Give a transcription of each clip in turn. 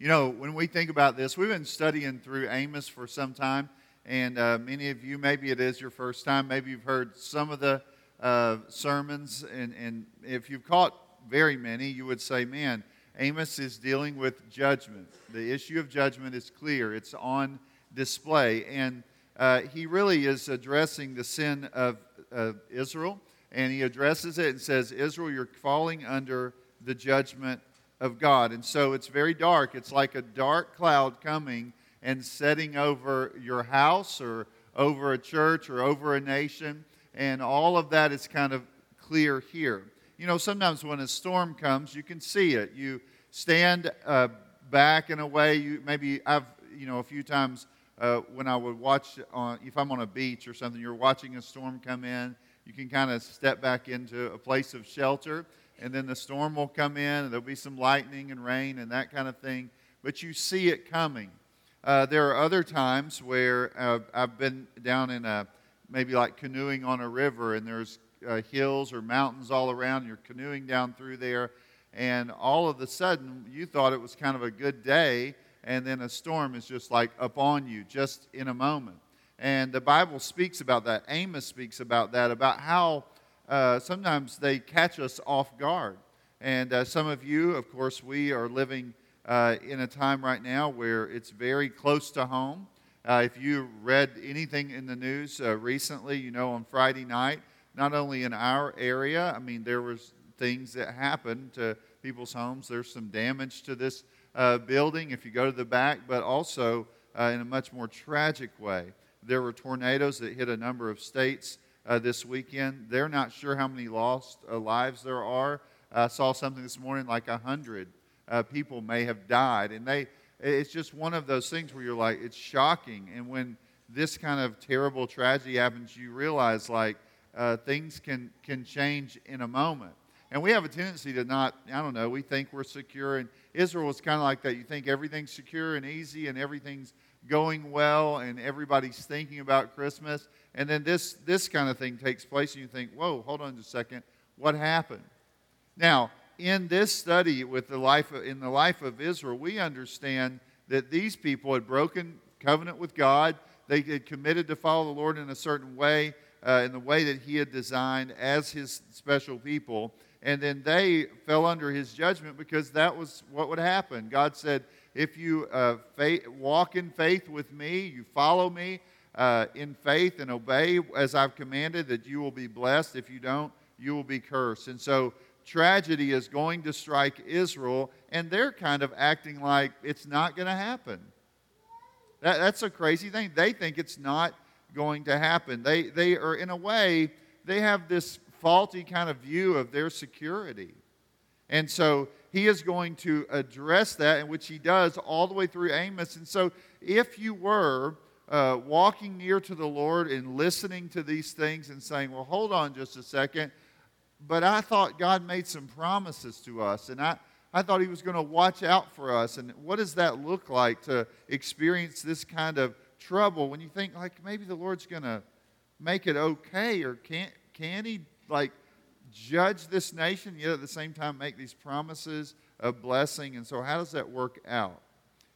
You know, when we think about this, we've been studying through Amos for some time, and uh, many of you, maybe it is your first time, maybe you've heard some of the uh, sermons, and, and if you've caught very many, you would say, man, Amos is dealing with judgment. The issue of judgment is clear, it's on display. And uh, he really is addressing the sin of, of Israel, and he addresses it and says, Israel, you're falling under the judgment of God. And so it's very dark. It's like a dark cloud coming and setting over your house or over a church or over a nation. And all of that is kind of clear here. You know, sometimes when a storm comes, you can see it. You stand uh, back in a way. You maybe I've you know a few times uh, when I would watch on if I'm on a beach or something, you're watching a storm come in. You can kind of step back into a place of shelter, and then the storm will come in, and there'll be some lightning and rain and that kind of thing. But you see it coming. Uh, there are other times where uh, I've been down in a maybe like canoeing on a river, and there's uh, hills or mountains all around. And you're canoeing down through there, and all of a sudden you thought it was kind of a good day, and then a storm is just like upon you, just in a moment. And the Bible speaks about that. Amos speaks about that, about how uh, sometimes they catch us off guard. And uh, some of you, of course, we are living uh, in a time right now where it's very close to home. Uh, if you read anything in the news uh, recently, you know on Friday night, not only in our area, I mean there was things that happened to people's homes. There's some damage to this uh, building if you go to the back, but also in a much more tragic way. There were tornadoes that hit a number of states uh, this weekend. They're not sure how many lost lives there are. I saw something this morning like 100 uh, people may have died. And they, it's just one of those things where you're like, it's shocking. And when this kind of terrible tragedy happens, you realize like uh, things can, can change in a moment. And we have a tendency to not, I don't know, we think we're secure. And Israel was kind of like that. You think everything's secure and easy and everything's going well and everybody's thinking about Christmas. And then this, this kind of thing takes place and you think, whoa, hold on just a second. What happened? Now, in this study with the life of, in the life of Israel, we understand that these people had broken covenant with God. They had committed to follow the Lord in a certain way, uh, in the way that He had designed as His special people. And then they fell under His judgment because that was what would happen. God said, If you uh, faith, walk in faith with me, you follow me uh, in faith and obey as I've commanded, that you will be blessed. If you don't, you will be cursed. And so tragedy is going to strike Israel, and they're kind of acting like it's not going to happen. That, that's a crazy thing. They think it's not going to happen. They, they are, in a way, they have this faulty kind of view of their security. And so he is going to address that, in which he does all the way through Amos. And so if you were uh, walking near to the Lord and listening to these things and saying, well, hold on just a second, but I thought God made some promises to us, and I, I thought He was going to watch out for us. And what does that look like to experience this kind of trouble when you think, like, maybe the Lord's going to make it okay, or can, can He, like, judge this nation, yet at the same time make these promises of blessing? And so, how does that work out?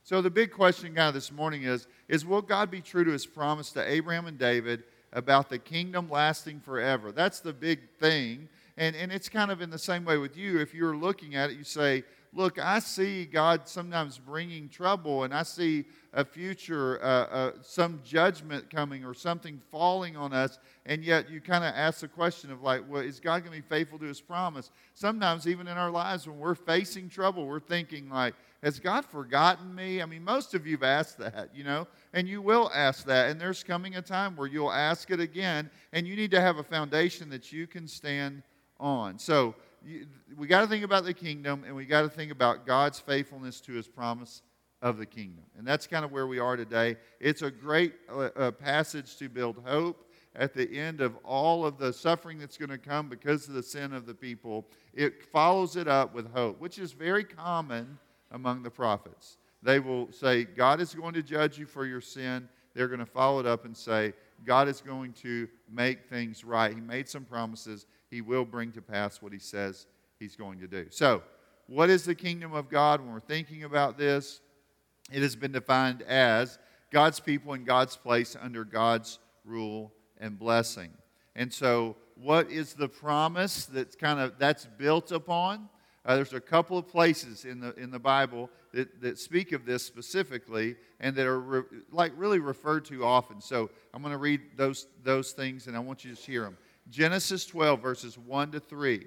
So, the big question, of, this morning is, is will God be true to His promise to Abraham and David about the kingdom lasting forever? That's the big thing and, and it's kind of in the same way with you. If you're looking at it, you say, Look, I see God sometimes bringing trouble, and I see a future, uh, uh, some judgment coming or something falling on us, and yet you kind of ask the question of, like, well, is God going to be faithful to his promise? Sometimes, even in our lives, when we're facing trouble, we're thinking, like, has God forgotten me? I mean, most of you have asked that, you know, and you will ask that, and there's coming a time where you'll ask it again, and you need to have a foundation that you can stand on. So you, we got to think about the kingdom and we got to think about God's faithfulness to his promise of the kingdom. And that's kind of where we are today. It's a great uh, uh, passage to build hope at the end of all of the suffering that's going to come because of the sin of the people. It follows it up with hope, which is very common among the prophets. They will say, God is going to judge you for your sin. They're going to follow it up and say, God is going to make things right. He made some promises he will bring to pass what he says he's going to do. So, what is the kingdom of God when we're thinking about this? it has been defined as God's people in God's place under God's rule and blessing. And so, what is the promise that's kind of that's built upon? Uh, there's a couple of places in the in the Bible that, that speak of this specifically and that are re, like really referred to often. So I'm going to read those those things and I want you to hear them. Genesis 12 verses 1 to 3.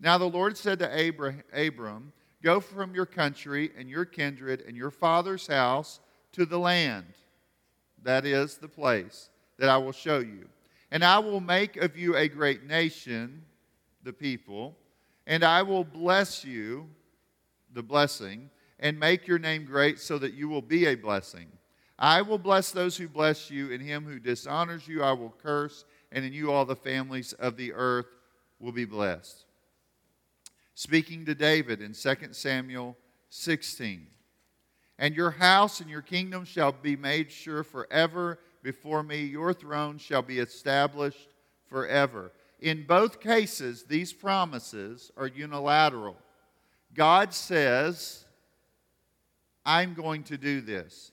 Now the Lord said to Abram, Abram, Go from your country and your kindred and your father's house to the land, that is the place that I will show you. And I will make of you a great nation, the people, and I will bless you, the blessing, and make your name great so that you will be a blessing. I will bless those who bless you, and him who dishonors you I will curse, and in you all the families of the earth will be blessed speaking to David in 2 Samuel 16. And your house and your kingdom shall be made sure forever before me. Your throne shall be established forever. In both cases, these promises are unilateral. God says, I'm going to do this.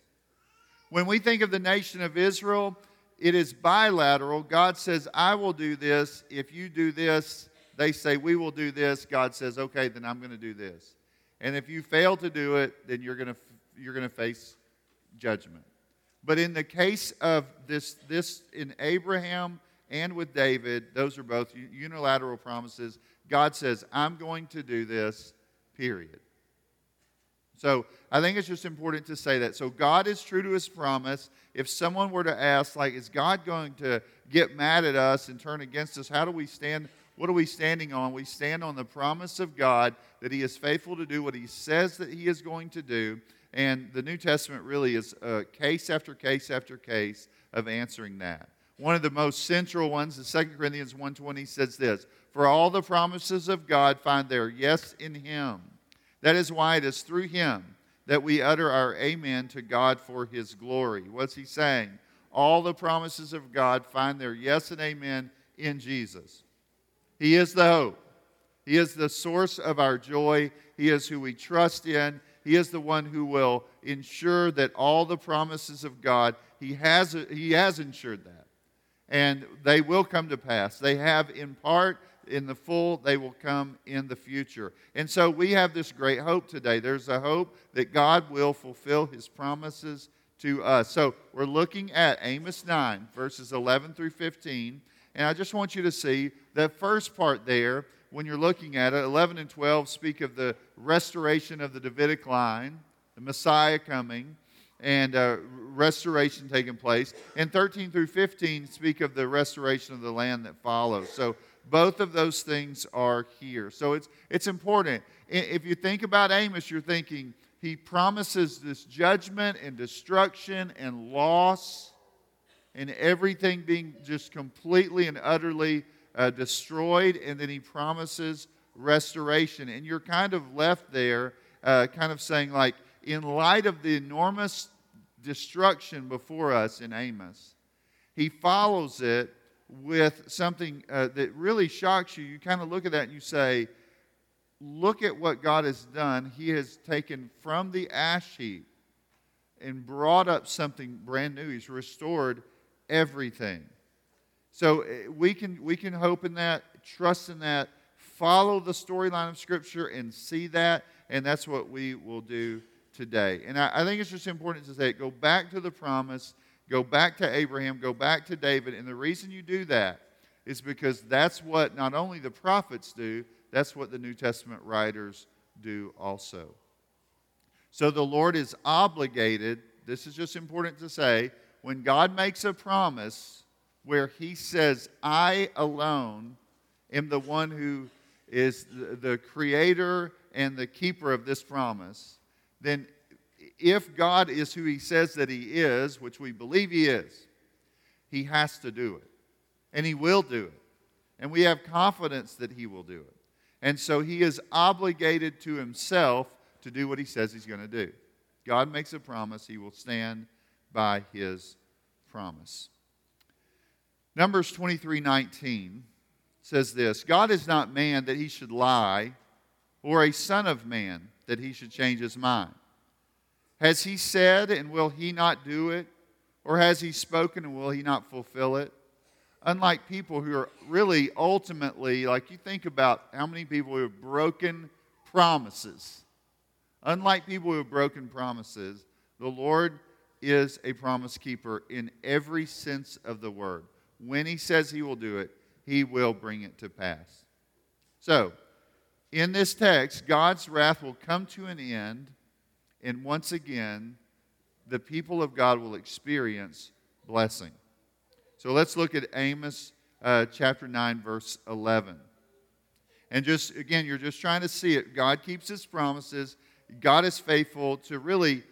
When we think of the nation of Israel, it is bilateral. God says, I will do this. If you do this, they say, We will do this. God says, Okay, then I'm going to do this. And if you fail to do it, then you're going to, you're going to face judgment. But in the case of this, this in Abraham and with David, those are both unilateral promises. God says, I'm going to do this, period. So I think it's just important to say that. So God is true to his promise. If someone were to ask, like, is God going to get mad at us and turn against us? How do we stand what are we standing on? We stand on the promise of God that He is faithful to do what He says that He is going to do. And the New Testament really is a case after case after case of answering that. One of the most central ones the 2 Corinthians 1.20 says this, For all the promises of God find their yes in Him. That is why it is through Him that we utter our amen to God for His glory. What's He saying? All the promises of God find their yes and amen in Jesus. He is the hope. He is the source of our joy. He is who we trust in. He is the one who will ensure that all the promises of God, He has, he has ensured that. And they will come to pass. They have in part, in the full, they will come in the future. And so we have this great hope today. There's a hope that God will fulfill His promises to us. So we're looking at Amos 9, verses 11 through 15. And I just want you to see that first part there, when you're looking at it, 11 and 12 speak of the restoration of the Davidic line, the Messiah coming, and uh, restoration taking place. And 13 through 15 speak of the restoration of the land that follows. So both of those things are here. So it's, it's important. If you think about Amos, you're thinking he promises this judgment and destruction and loss and everything being just completely and utterly uh, destroyed, and then he promises restoration. And you're kind of left there, uh, kind of saying, like, in light of the enormous destruction before us in Amos, he follows it with something uh, that really shocks you. You kind of look at that and you say, Look at what God has done. He has taken from the ash heap and brought up something brand new. He's restored everything. So eh, we can, we can hope in that, trust in that, follow the storyline of Scripture and see that, and that's what we will do today. And I, I think it's just important to say, go back to the promise, go back to Abraham, go back to David, and the reason you do that is because that's what not only the prophets do, that's what the New Testament writers do also. So the Lord is obligated, this is just important to say, when God makes a promise where he says, I alone am the one who is the creator and the keeper of this promise, then if God is who he says that he is, which we believe he is, he has to do it. And he will do it. And we have confidence that he will do it. And so he is obligated to himself to do what he says he's going to do. God makes a promise, he will stand by his promise. Numbers 23 19 says this God is not man that he should lie, or a son of man that he should change his mind. Has he said, and will he not do it? Or has he spoken, and will he not fulfill it? Unlike people who are really ultimately, like you think about how many people who have broken promises. Unlike people who have broken promises, the Lord is a promise keeper in every sense of the word. When he says he will do it, he will bring it to pass. So, in this text, God's wrath will come to an end, and once again, the people of God will experience blessing. So let's look at Amos uh, chapter 9, verse 11. And just, again, you're just trying to see it. God keeps his promises. God is faithful to really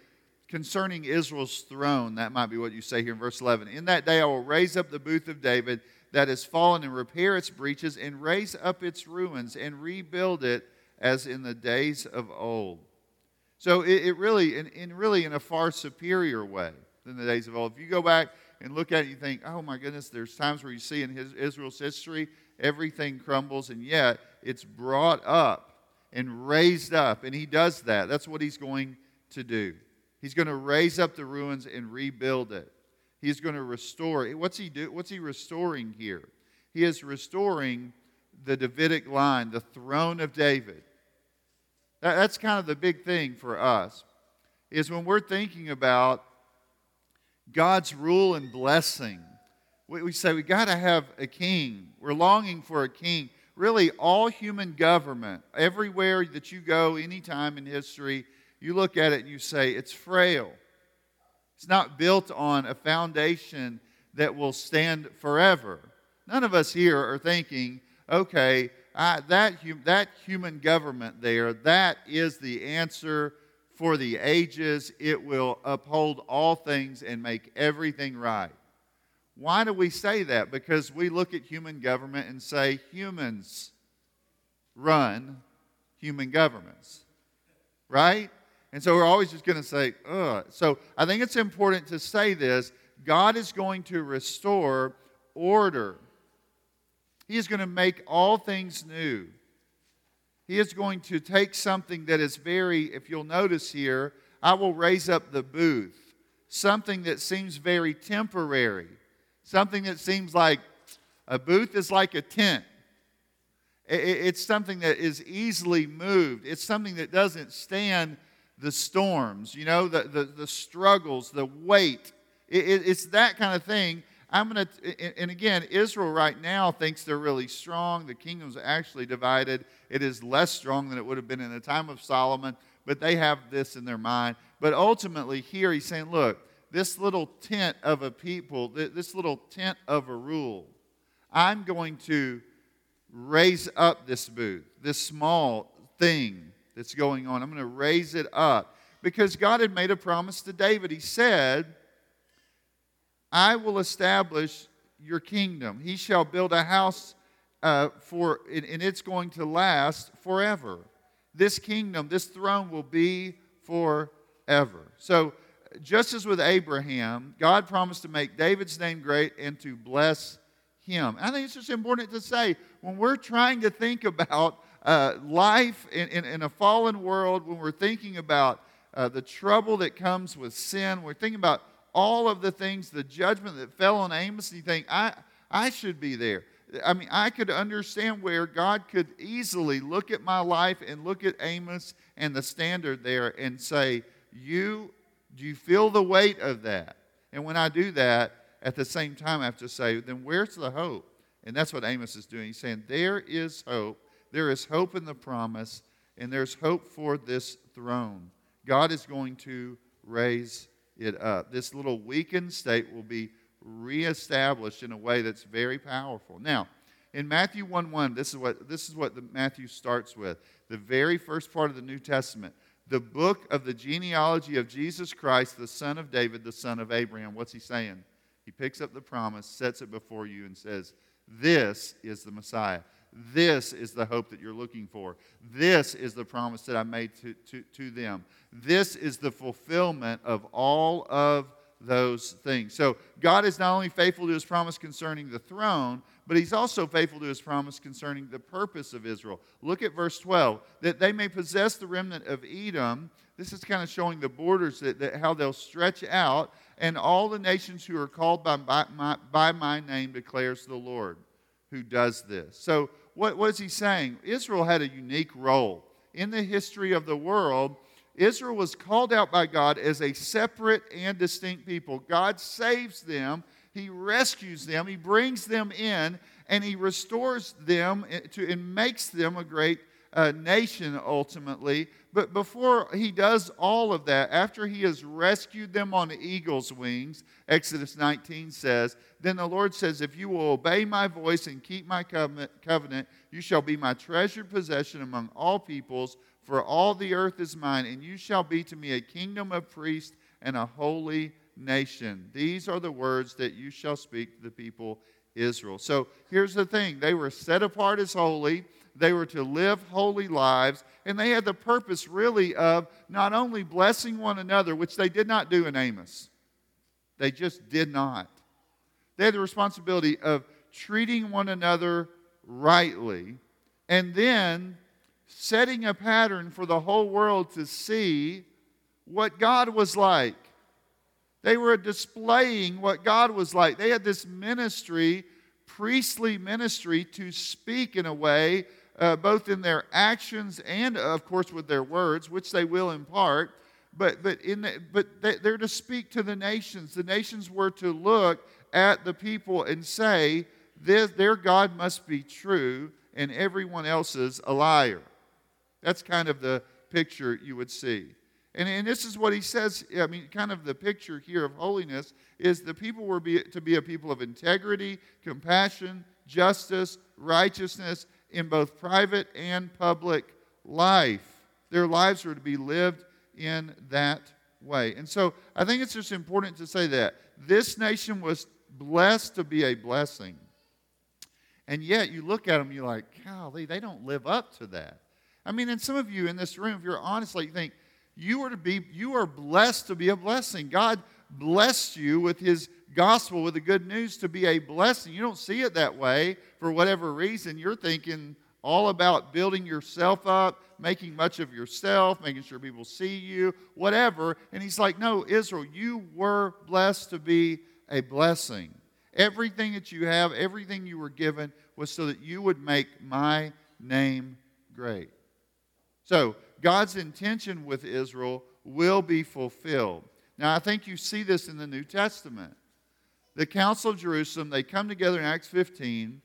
concerning Israel's throne. That might be what you say here in verse 11. In that day I will raise up the booth of David that has fallen and repair its breaches and raise up its ruins and rebuild it as in the days of old. So it, it really, in, in, really in a far superior way than the days of old. If you go back and look at it, you think, oh my goodness, there's times where you see in his, Israel's history, everything crumbles, and yet it's brought up and raised up. And he does that. That's what he's going to do. He's going to raise up the ruins and rebuild it. He's going to restore. What's he do? What's he restoring here? He is restoring the Davidic line, the throne of David. That, that's kind of the big thing for us. Is when we're thinking about God's rule and blessing, we, we say we got to have a king. We're longing for a king. Really, all human government, everywhere that you go, anytime in history, you look at it and you say it's frail. It's not built on a foundation that will stand forever. None of us here are thinking, okay, I, that, that human government there, that is the answer for the ages. It will uphold all things and make everything right. Why do we say that? Because we look at human government and say humans run human governments, right? And so we're always just going to say, ugh. So I think it's important to say this God is going to restore order, He is going to make all things new. He is going to take something that is very, if you'll notice here, I will raise up the booth, something that seems very temporary, something that seems like a booth is like a tent. It's something that is easily moved. It's something that doesn't stand the storms, you know, the, the, the struggles, the weight. It, it, it's that kind of thing. I'm going to, and again, Israel right now thinks they're really strong. The kingdom's actually divided. It is less strong than it would have been in the time of Solomon, but they have this in their mind. But ultimately, here he's saying, look, this little tent of a people, this little tent of a rule, I'm going to raise up this booth, this small thing that's going on. I'm going to raise it up. Because God had made a promise to David. He said, I will establish your kingdom. He shall build a house uh, for, and, it's going to last forever. This kingdom, this throne will be forever. So, just as with Abraham, God promised to make David's name great and to bless him. I think it's just important to say when we're trying to think about uh, life in, in, in, a fallen world, when we're thinking about uh, the trouble that comes with sin, we're thinking about all of the things, the judgment that fell on Amos, and you think, I, I should be there. I mean, I could understand where God could easily look at my life and look at Amos and the standard there and say, You, do you feel the weight of that? And when I do that, at the same time, I have to say, Then where's the hope? And that's what Amos is doing. He's saying, There is hope there is hope in the promise, and there's hope for this throne. God is going to raise it up. This little weakened state will be reestablished in a way that's very powerful. Now, in Matthew 1 1, this is what, this is what the, Matthew starts with. The very first part of the New Testament, the book of the genealogy of Jesus Christ, the son of David, the son of Abraham. What's he saying? He picks up the promise, sets it before you, and says, This is the Messiah. This is the hope that you're looking for. This is the promise that I made to, to, to them. This is the fulfillment of all of those things. So God is not only faithful to his promise concerning the throne, but he's also faithful to his promise concerning the purpose of Israel. Look at verse 12 that they may possess the remnant of Edom, this is kind of showing the borders that, that how they'll stretch out, and all the nations who are called by, by, my, by my name declares the Lord who does this. So, what was he saying? Israel had a unique role. In the history of the world, Israel was called out by God as a separate and distinct people. God saves them, He rescues them, He brings them in, and He restores them to, and makes them a great uh, nation ultimately. But before he does all of that, after he has rescued them on eagle's wings, Exodus 19 says, Then the Lord says, If you will obey my voice and keep my covenant, you shall be my treasured possession among all peoples, for all the earth is mine, and you shall be to me a kingdom of priests and a holy nation. These are the words that you shall speak to the people Israel. So here's the thing they were set apart as holy. They were to live holy lives, and they had the purpose really of not only blessing one another, which they did not do in Amos, they just did not. They had the responsibility of treating one another rightly, and then setting a pattern for the whole world to see what God was like. They were displaying what God was like. They had this ministry, priestly ministry, to speak in a way uh, both in their actions and, of course, with their words, which they will impart. But, but, in the, but they, they're to speak to the nations. The nations were to look at the people and say, this, their God must be true and everyone else's a liar. That's kind of the picture you would see. And, and this is what he says. I mean, kind of the picture here of holiness is the people were be, to be a people of integrity, compassion, justice, righteousness, in both private and public life. Their lives are to be lived in that way. And so I think it's just important to say that. This nation was blessed to be a blessing. And yet you look at them, you're like, golly, they don't live up to that. I mean, and some of you in this room, if you're honest, like you think, you are to be, you are blessed to be a blessing. God blessed you with his gospel, with the good news to be a blessing. You don't see it that way for whatever reason. You're thinking all about building yourself up, making much of yourself, making sure people see you, whatever. And he's like, No, Israel, you were blessed to be a blessing. Everything that you have, everything you were given was so that you would make my name great. So, God's intention with Israel will be fulfilled. Now, I think you see this in the New Testament. The Council of Jerusalem, they come together in Acts 15,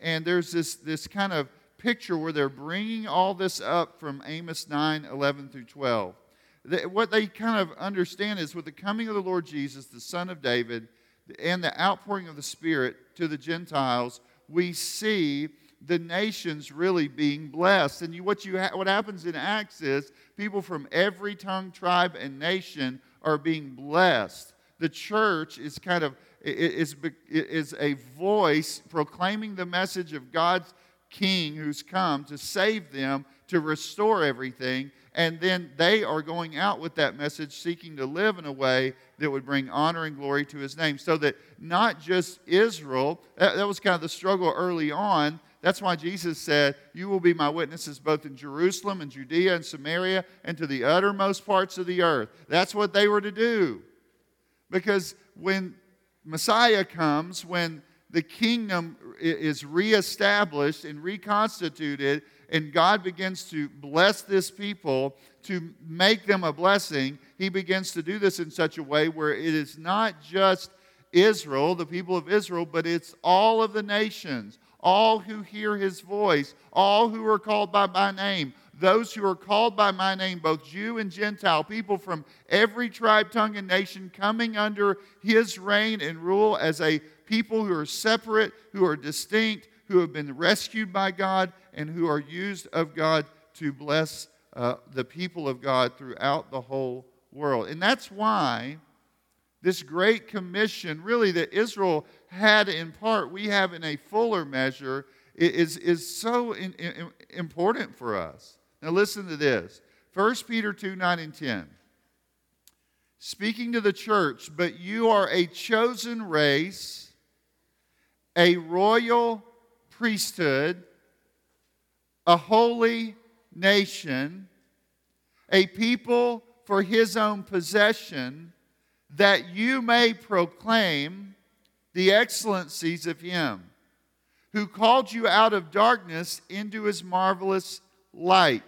and there's this, this kind of picture where they're bringing all this up from Amos 9 11 through 12. what they kind of understand is with the coming of the Lord Jesus, the Son of David, and the outpouring of the Spirit to the Gentiles, we see the nations really being blessed. And you, what, you ha- what happens in Acts is people from every tongue, tribe, and nation are being blessed. The church is kind of is, is a voice proclaiming the message of God's King who's come to save them, to restore everything, and then they are going out with that message, seeking to live in a way that would bring honor and glory to his name. So that not just Israel, that, that was kind of the struggle early on, that's why Jesus said, You will be my witnesses both in Jerusalem and Judea and Samaria and to the uttermost parts of the earth. That's what they were to do. Because when Messiah comes, when the kingdom is reestablished and reconstituted, and God begins to bless this people to make them a blessing, He begins to do this in such a way where it is not just Israel, the people of Israel, but it's all of the nations all who hear his voice, all who are called by my name, those who are called by my name, both Jew and Gentile, people from every tribe, tongue, and nation coming under his reign and rule as a people who are separate, who are distinct, who have been rescued by God, and who are used of God to bless uh, the people of God throughout the whole world. And that's why this great commission, really, that Israel had in part, we have in a fuller measure, is, is so in, in, important for us. Now, listen to this 1 Peter 2 9 and 10. Speaking to the church, but you are a chosen race, a royal priesthood, a holy nation, a people for his own possession, that you may proclaim the excellencies of him who called you out of darkness into his marvelous light.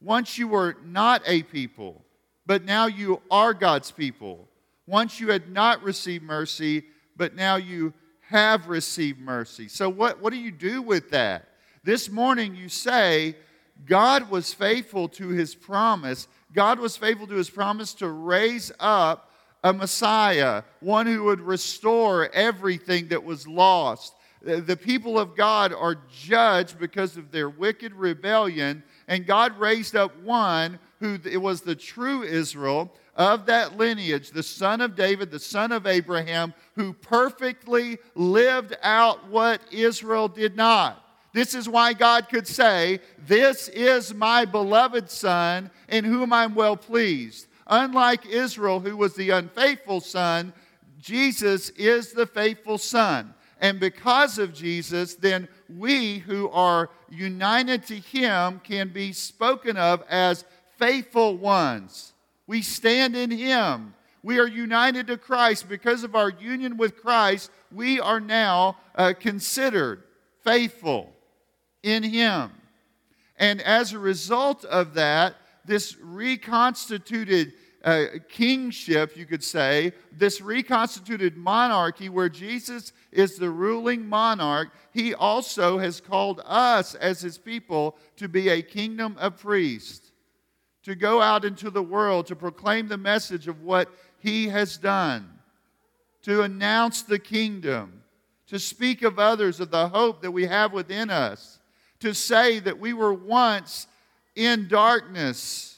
Once you were not a people, but now you are God's people. Once you had not received mercy, but now you have received mercy. So, what, what do you do with that? This morning you say, God was faithful to his promise. God was faithful to his promise to raise up a Messiah, one who would restore everything that was lost. Uh, the people of God are judged because of their wicked rebellion, and God raised up one who it was the true Israel of that lineage, the son of David, the son of Abraham, who perfectly lived out what Israel did not. This is why God could say, This is my beloved Son, in whom I'm well pleased. Unlike Israel, who was the unfaithful son, Jesus is the faithful Son. And because of Jesus, then we who are united to Him can be spoken of as faithful ones. We stand in Him. We are united to Christ. Because of our union with Christ, we are now uh, considered faithful in Him. And as a result of that, this reconstituted uh, kingship, you could say, this reconstituted monarchy where Jesus is the ruling monarch, he also has called us as his people to be a kingdom of priests, to go out into the world to proclaim the message of what he has done, to announce the kingdom, to speak of others of the hope that we have within us to say that we were once in darkness,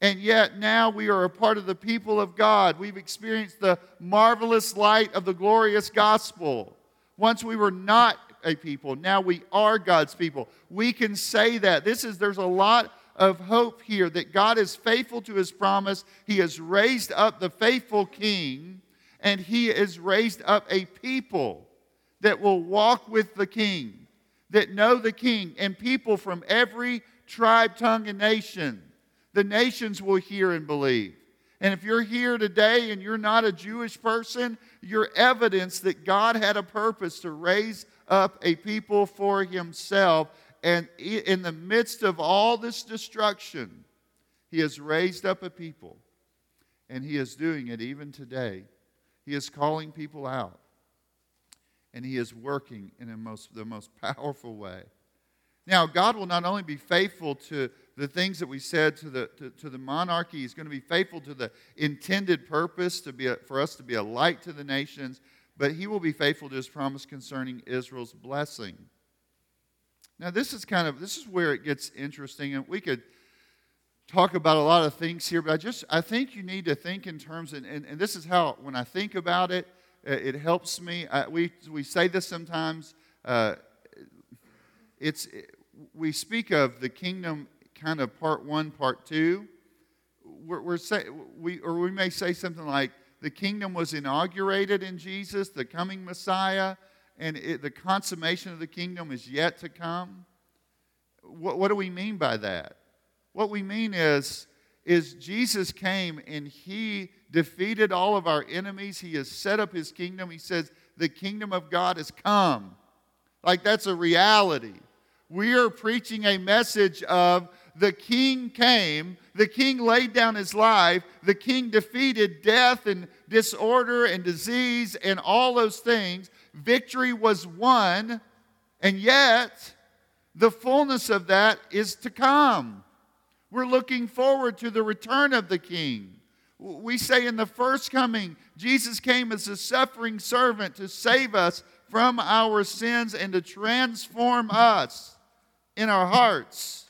and yet now we are a part of the people of God. We've experienced the marvelous light of the glorious gospel. Once we were not a people, now we are God's people. We can say that. This is there's a lot of hope here that God is faithful to his promise. He has raised up the faithful king, and he has raised up a people that will walk with the king that know the king, and people from every tribe, tongue, and nation. The nations will hear and believe. And if you're here today and you're not a Jewish person, you're evidence that God had a purpose to raise up a people for himself. And in the midst of all this destruction, he has raised up a people. And he is doing it even today. He is calling people out and He is working in most, the most powerful way. Now, God will not only be faithful to the things that we said to the, to, to the monarchy, He's going to be faithful to the intended purpose to be a, for us to be a light to the nations, but He will be faithful to His promise concerning Israel's blessing. Now, this is kind of this is where it gets interesting, and we could talk about a lot of things here, but I just I think you need to think in terms, and, and, and this is how when I think about it, it helps me. I, we, we say this sometimes. Uh, it's, we speak of the kingdom kind of part one, part two. We're, we're say, we, or we may say something like, the kingdom was inaugurated in Jesus, the coming Messiah, and it, the consummation of the kingdom is yet to come. What, what do we mean by that? What we mean is, is Jesus came and he defeated all of our enemies. He has set up his kingdom. He says, The kingdom of God has come. Like that's a reality. We are preaching a message of the king came, the king laid down his life, the king defeated death and disorder and disease and all those things. Victory was won, and yet the fullness of that is to come. We're looking forward to the return of the king. We say in the first coming, Jesus came as a suffering servant to save us from our sins and to transform us in our hearts.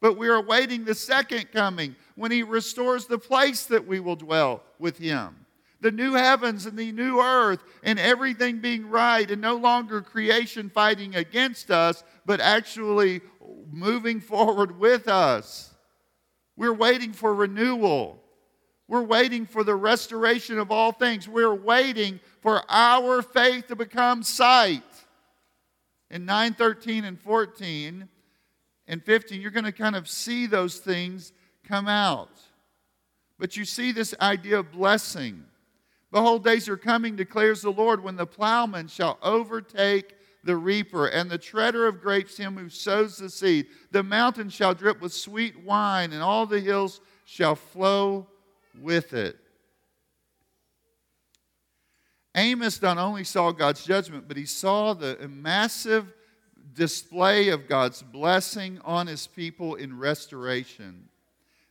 But we are awaiting the second coming when he restores the place that we will dwell with him. The new heavens and the new earth, and everything being right, and no longer creation fighting against us, but actually moving forward with us. We're waiting for renewal. We're waiting for the restoration of all things. We're waiting for our faith to become sight. In 9, 13, and 14 and 15, you're going to kind of see those things come out. But you see this idea of blessing. Behold, days are coming, declares the Lord, when the plowman shall overtake the reaper, and the treader of grapes him who sows the seed. The mountain shall drip with sweet wine, and all the hills shall flow with it. Amos not only saw God's judgment, but he saw the massive display of God's blessing on his people in restoration.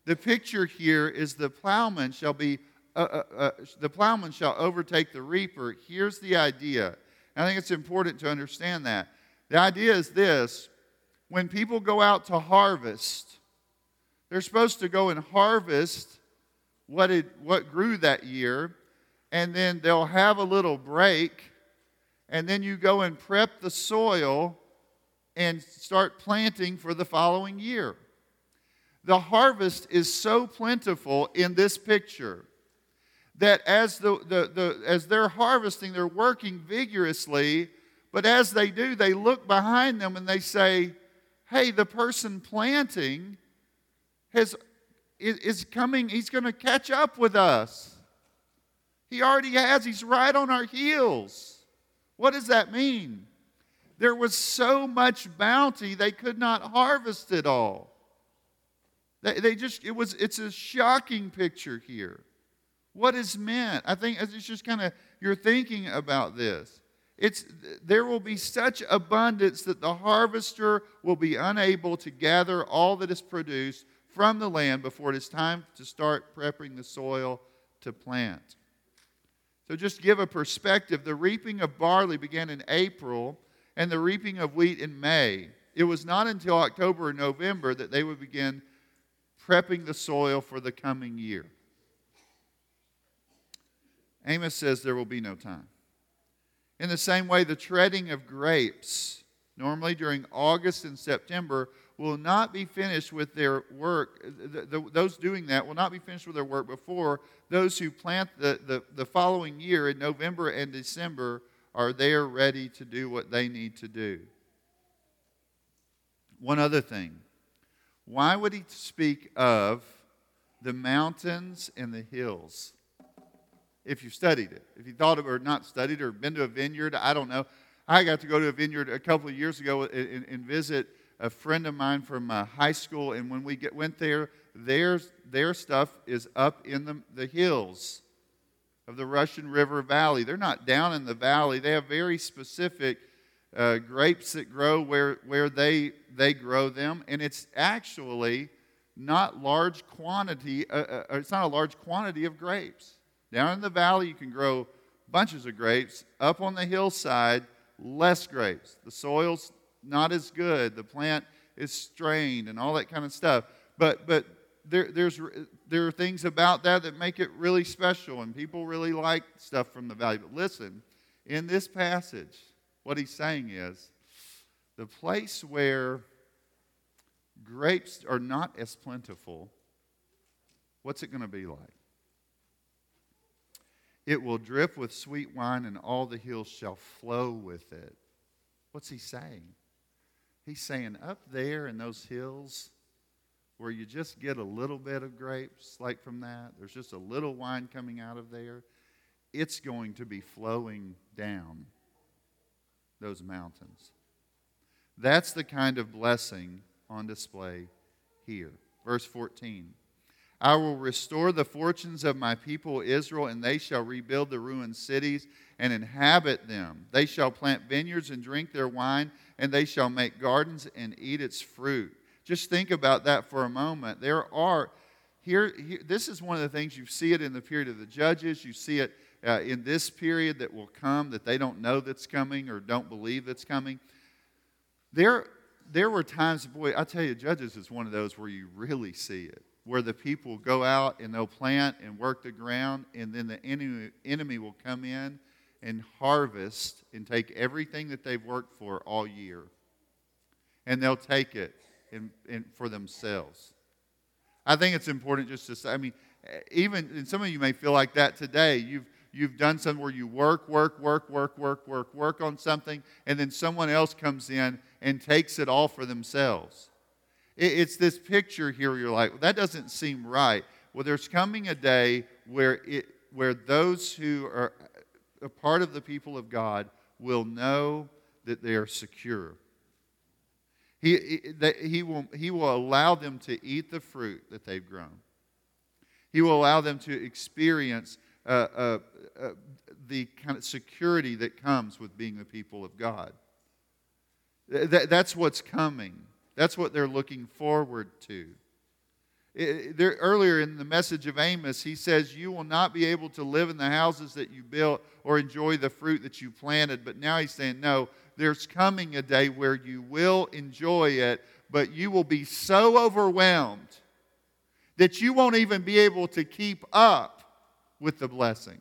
The picture here is the plowman shall be uh, uh, uh, the plowman shall overtake the reaper. Here's the idea. I think it's important to understand that. The idea is this when people go out to harvest, they're supposed to go and harvest what, it, what grew that year, and then they'll have a little break, and then you go and prep the soil and start planting for the following year. The harvest is so plentiful in this picture that as, the, the, the, as they're harvesting, they're working vigorously, but as they do, they look behind them and they say, Hey, the person planting has, is coming, he's going to catch up with us. He already has, he's right on our heels. What does that mean? There was so much bounty, they could not harvest it all. They, they just, it was, it's a shocking picture here what is meant. I think it's just kind of you're thinking about this. It's there will be such abundance that the harvester will be unable to gather all that is produced from the land before it is time to start prepping the soil to plant. So just give a perspective, the reaping of barley began in April and the reaping of wheat in May. It was not until October or November that they would begin prepping the soil for the coming year. Amos says there will be no time. In the same way, the treading of grapes, normally during August and September, will not be finished with their work. The, the, those doing that will not be finished with their work before those who plant the, the, the following year in November and December are there ready to do what they need to do. One other thing. Why would he speak of the mountains and the hills? if you studied it. If you thought of or not studied or been to a vineyard, I don't know. I got to go to a vineyard a couple of years ago and, and visit a friend of mine from uh, high school, and when we get, went there, their, their stuff is up in the, the hills of the Russian River Valley. They're not down in the valley. They have very specific uh, grapes that grow where, where they, they grow them, and it's actually not large quantity. Uh, uh, it's not a large quantity of grapes. Down in the valley, you can grow bunches of grapes. Up on the hillside, less grapes. The soil's not as good. The plant is strained and all that kind of stuff. But, but there, there's, there are things about that that make it really special, and people really like stuff from the valley. But listen, in this passage, what he's saying is the place where grapes are not as plentiful, what's it going to be like? It will drip with sweet wine, and all the hills shall flow with it. What's he saying? He's saying, up there in those hills where you just get a little bit of grapes, like from that, there's just a little wine coming out of there, it's going to be flowing down those mountains. That's the kind of blessing on display here. Verse 14. I will restore the fortunes of my people Israel, and they shall rebuild the ruined cities and inhabit them. They shall plant vineyards and drink their wine, and they shall make gardens and eat its fruit. Just think about that for a moment. There are, here, here this is one of the things you see it in the period of the judges, you see it uh, in this period that will come that they don't know that's coming or don't believe that's coming. There, there were times, boy, I tell you, Judges is one of those where you really see it where the people go out and they'll plant and work the ground, and then the enemy, enemy will come in and harvest and take everything that they've worked for all year. And they'll take it in, in, for themselves. I think it's important just to say, I mean, eh, even, and some of you may feel like that today. You've, you've done something where you work, work, work, work, work, work, work on something, and then someone else comes in and takes it all for themselves. It's this picture here, you're like, well, that doesn't seem right. Well, there's coming a day where, it, where those who are eh, a part of the people of God will know that they are secure. He, he, will, he will allow them to eat the fruit that they've grown. He will allow them to experience uh, uh, uh, the kind of security that comes with being the people of God. Th- that's what's coming. That's what they're looking forward to. It, there, earlier in the message of Amos, he says, You will not be able to live in the houses that you built or enjoy the fruit that you planted. But now he's saying, No, there's coming a day where you will enjoy it, but you will be so overwhelmed that you won't even be able to keep up with the blessing.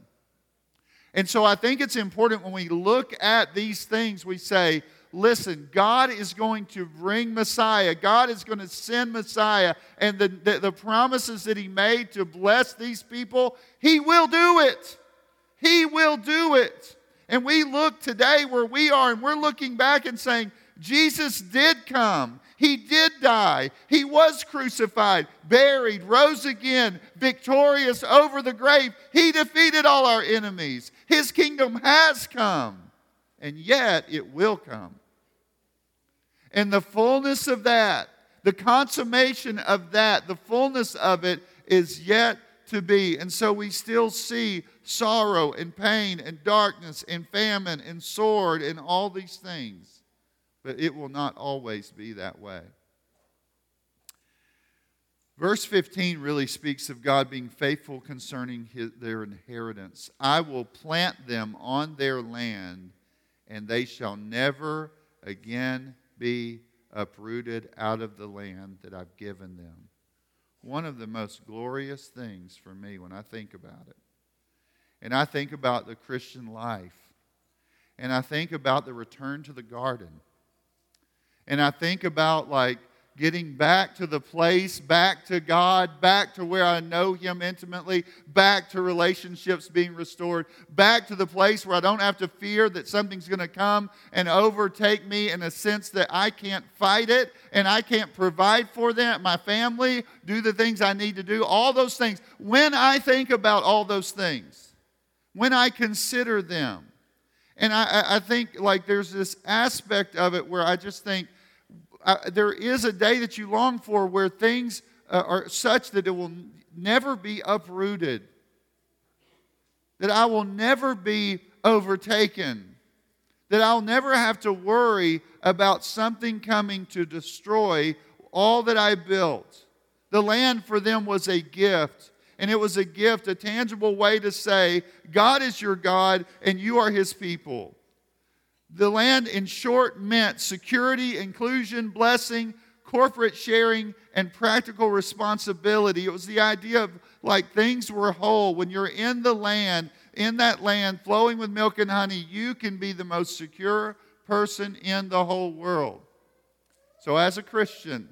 And so I think it's important when we look at these things, we say, listen, God is going to bring Messiah. God is going to send Messiah. And the, the, the, promises that He made to bless these people, He will do it. He will do it. And we look today where we are and we're looking back and saying, Jesus did come. He did die. He was crucified, buried, rose again, victorious over the grave. He defeated all our enemies. His kingdom has come, and yet it will come. And the fullness of that, the consummation of that, the fullness of it is yet to be. And so we still see sorrow and pain and darkness and famine and sword and all these things. But it will not always be that way. Verse 15 really speaks of God being faithful concerning his, their inheritance. I will plant them on their land, and they shall never again be uprooted out of the land that I've given them. One of the most glorious things for me when I think about it. And I think about the Christian life. And I think about the return to the garden. And I think about like getting back to the place, back to God, back to where I know Him intimately, back to relationships being restored, back to the place where I don't have to fear that something's going to come and overtake me in a sense that I can't fight it and I can't provide for them, my family, do the things I need to do, all those things. When I think about all those things, when I consider them, and I, I think like there's this aspect of it where I just think, uh, there is a day that you long for where things uh, are such that it will never be uprooted, that I will never be overtaken, that I'll never have to worry about something coming to destroy all that I built. The land for them was a gift. And it was a gift, a tangible way to say, God is your God and you are his people. The land, in short, meant security, inclusion, blessing, corporate sharing, and practical responsibility. It was the idea of like things were whole. When you're in the land, in that land flowing with milk and honey, you can be the most secure person in the whole world. So, as a Christian,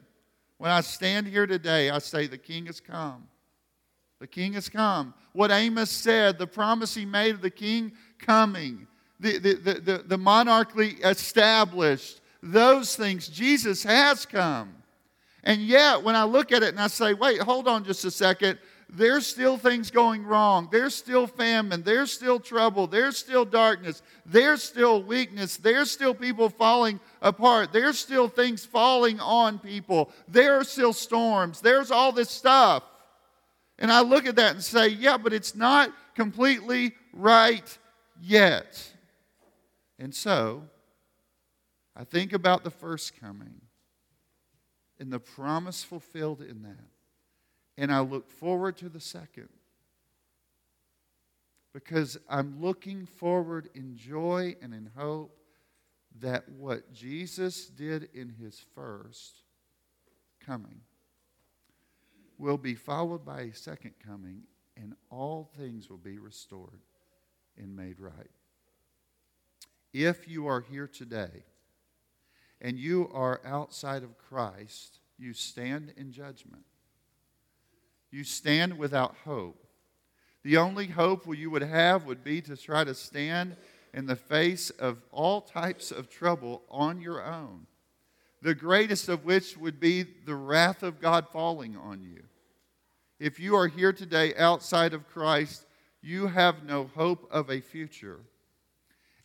when I stand here today, I say, The King has come. The King has come. What Amos said, the promise he made of the King coming the, the, the, the, monarchically established, those things. Jesus has come. And yet, when I look at it and I say, wait, hold on just a second, there's still things going wrong. There's still famine. There's still trouble. There's still darkness. There's still weakness. There's still people falling apart. There's still things falling on people. There are still storms. There's all this stuff. And I look at that and say, yeah, but it's not completely right yet. And so, I think about the first coming and the promise fulfilled in that. And I look forward to the second because I'm looking forward in joy and in hope that what Jesus did in his first coming will be followed by a second coming, and all things will be restored and made right if you are here today and you are outside of Christ, you stand in judgment. You stand without hope. The only hope you would have would be to try to stand in the face of all types of trouble on your own. The greatest of which would be the wrath of God falling on you. If you are here today outside of Christ, you have no hope of a future.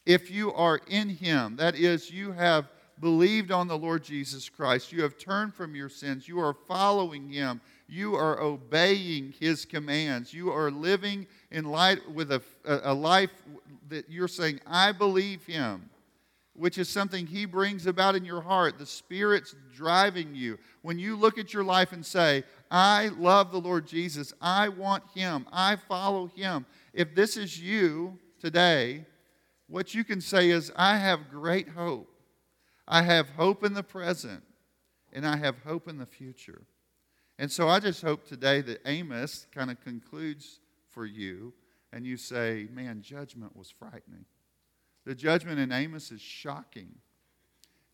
If you are in Him, that is, you have believed on the Lord Jesus Christ, you have turned from your sins, you are following Him, you are obeying His commands, you are living in light with a, a life that you're saying, I believe Him which is something He brings about in your heart. The Spirit's driving you. When you look at your life and say, I love the Lord Jesus, I want Him, I follow Him. If this is you today, what you can say is, I have great hope. I have hope in the present, and I have hope in the future. And so I just hope today that Amos kind of concludes for you, and you say, Man, judgment was frightening. The judgment in Amos is shocking.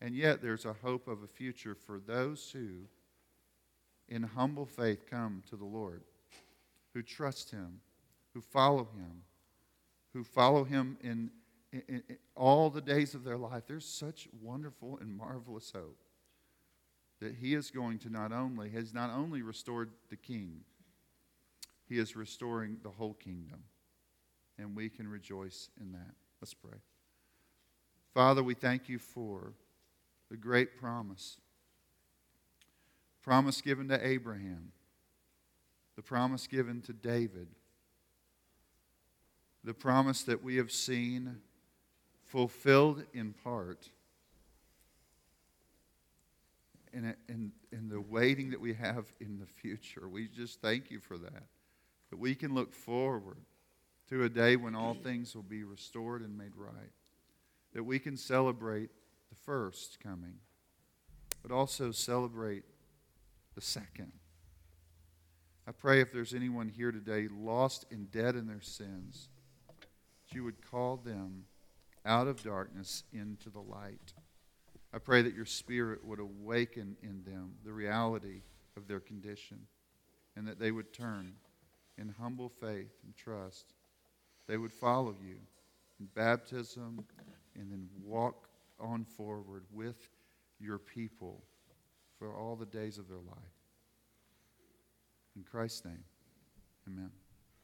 And yet there's a hope of a future for those who, in humble faith, come to the Lord, who trust Him, who follow Him, who follow Him in, in, in all the days of their life. There's such wonderful and marvelous hope that He is going to not only, has not only restored the king, He is restoring the whole kingdom. And we can rejoice in that. Let's pray. Father, we thank you for the great promise. Promise given to Abraham, the promise given to David, the promise that we have seen fulfilled in part, and, and, and the waiting that we have in the future. We just thank you for that. That we can look forward to a day when all things will be restored and made right that we can celebrate the first coming, but also celebrate the second. I pray if there's anyone here today lost and dead in their sins, that you would call them out of darkness into the light. I pray that your spirit would awaken in them the reality of their condition and that they would turn in humble faith and trust. They would follow you in baptism and then walk on forward with your people for all the days of their life. In Christ's name, amen.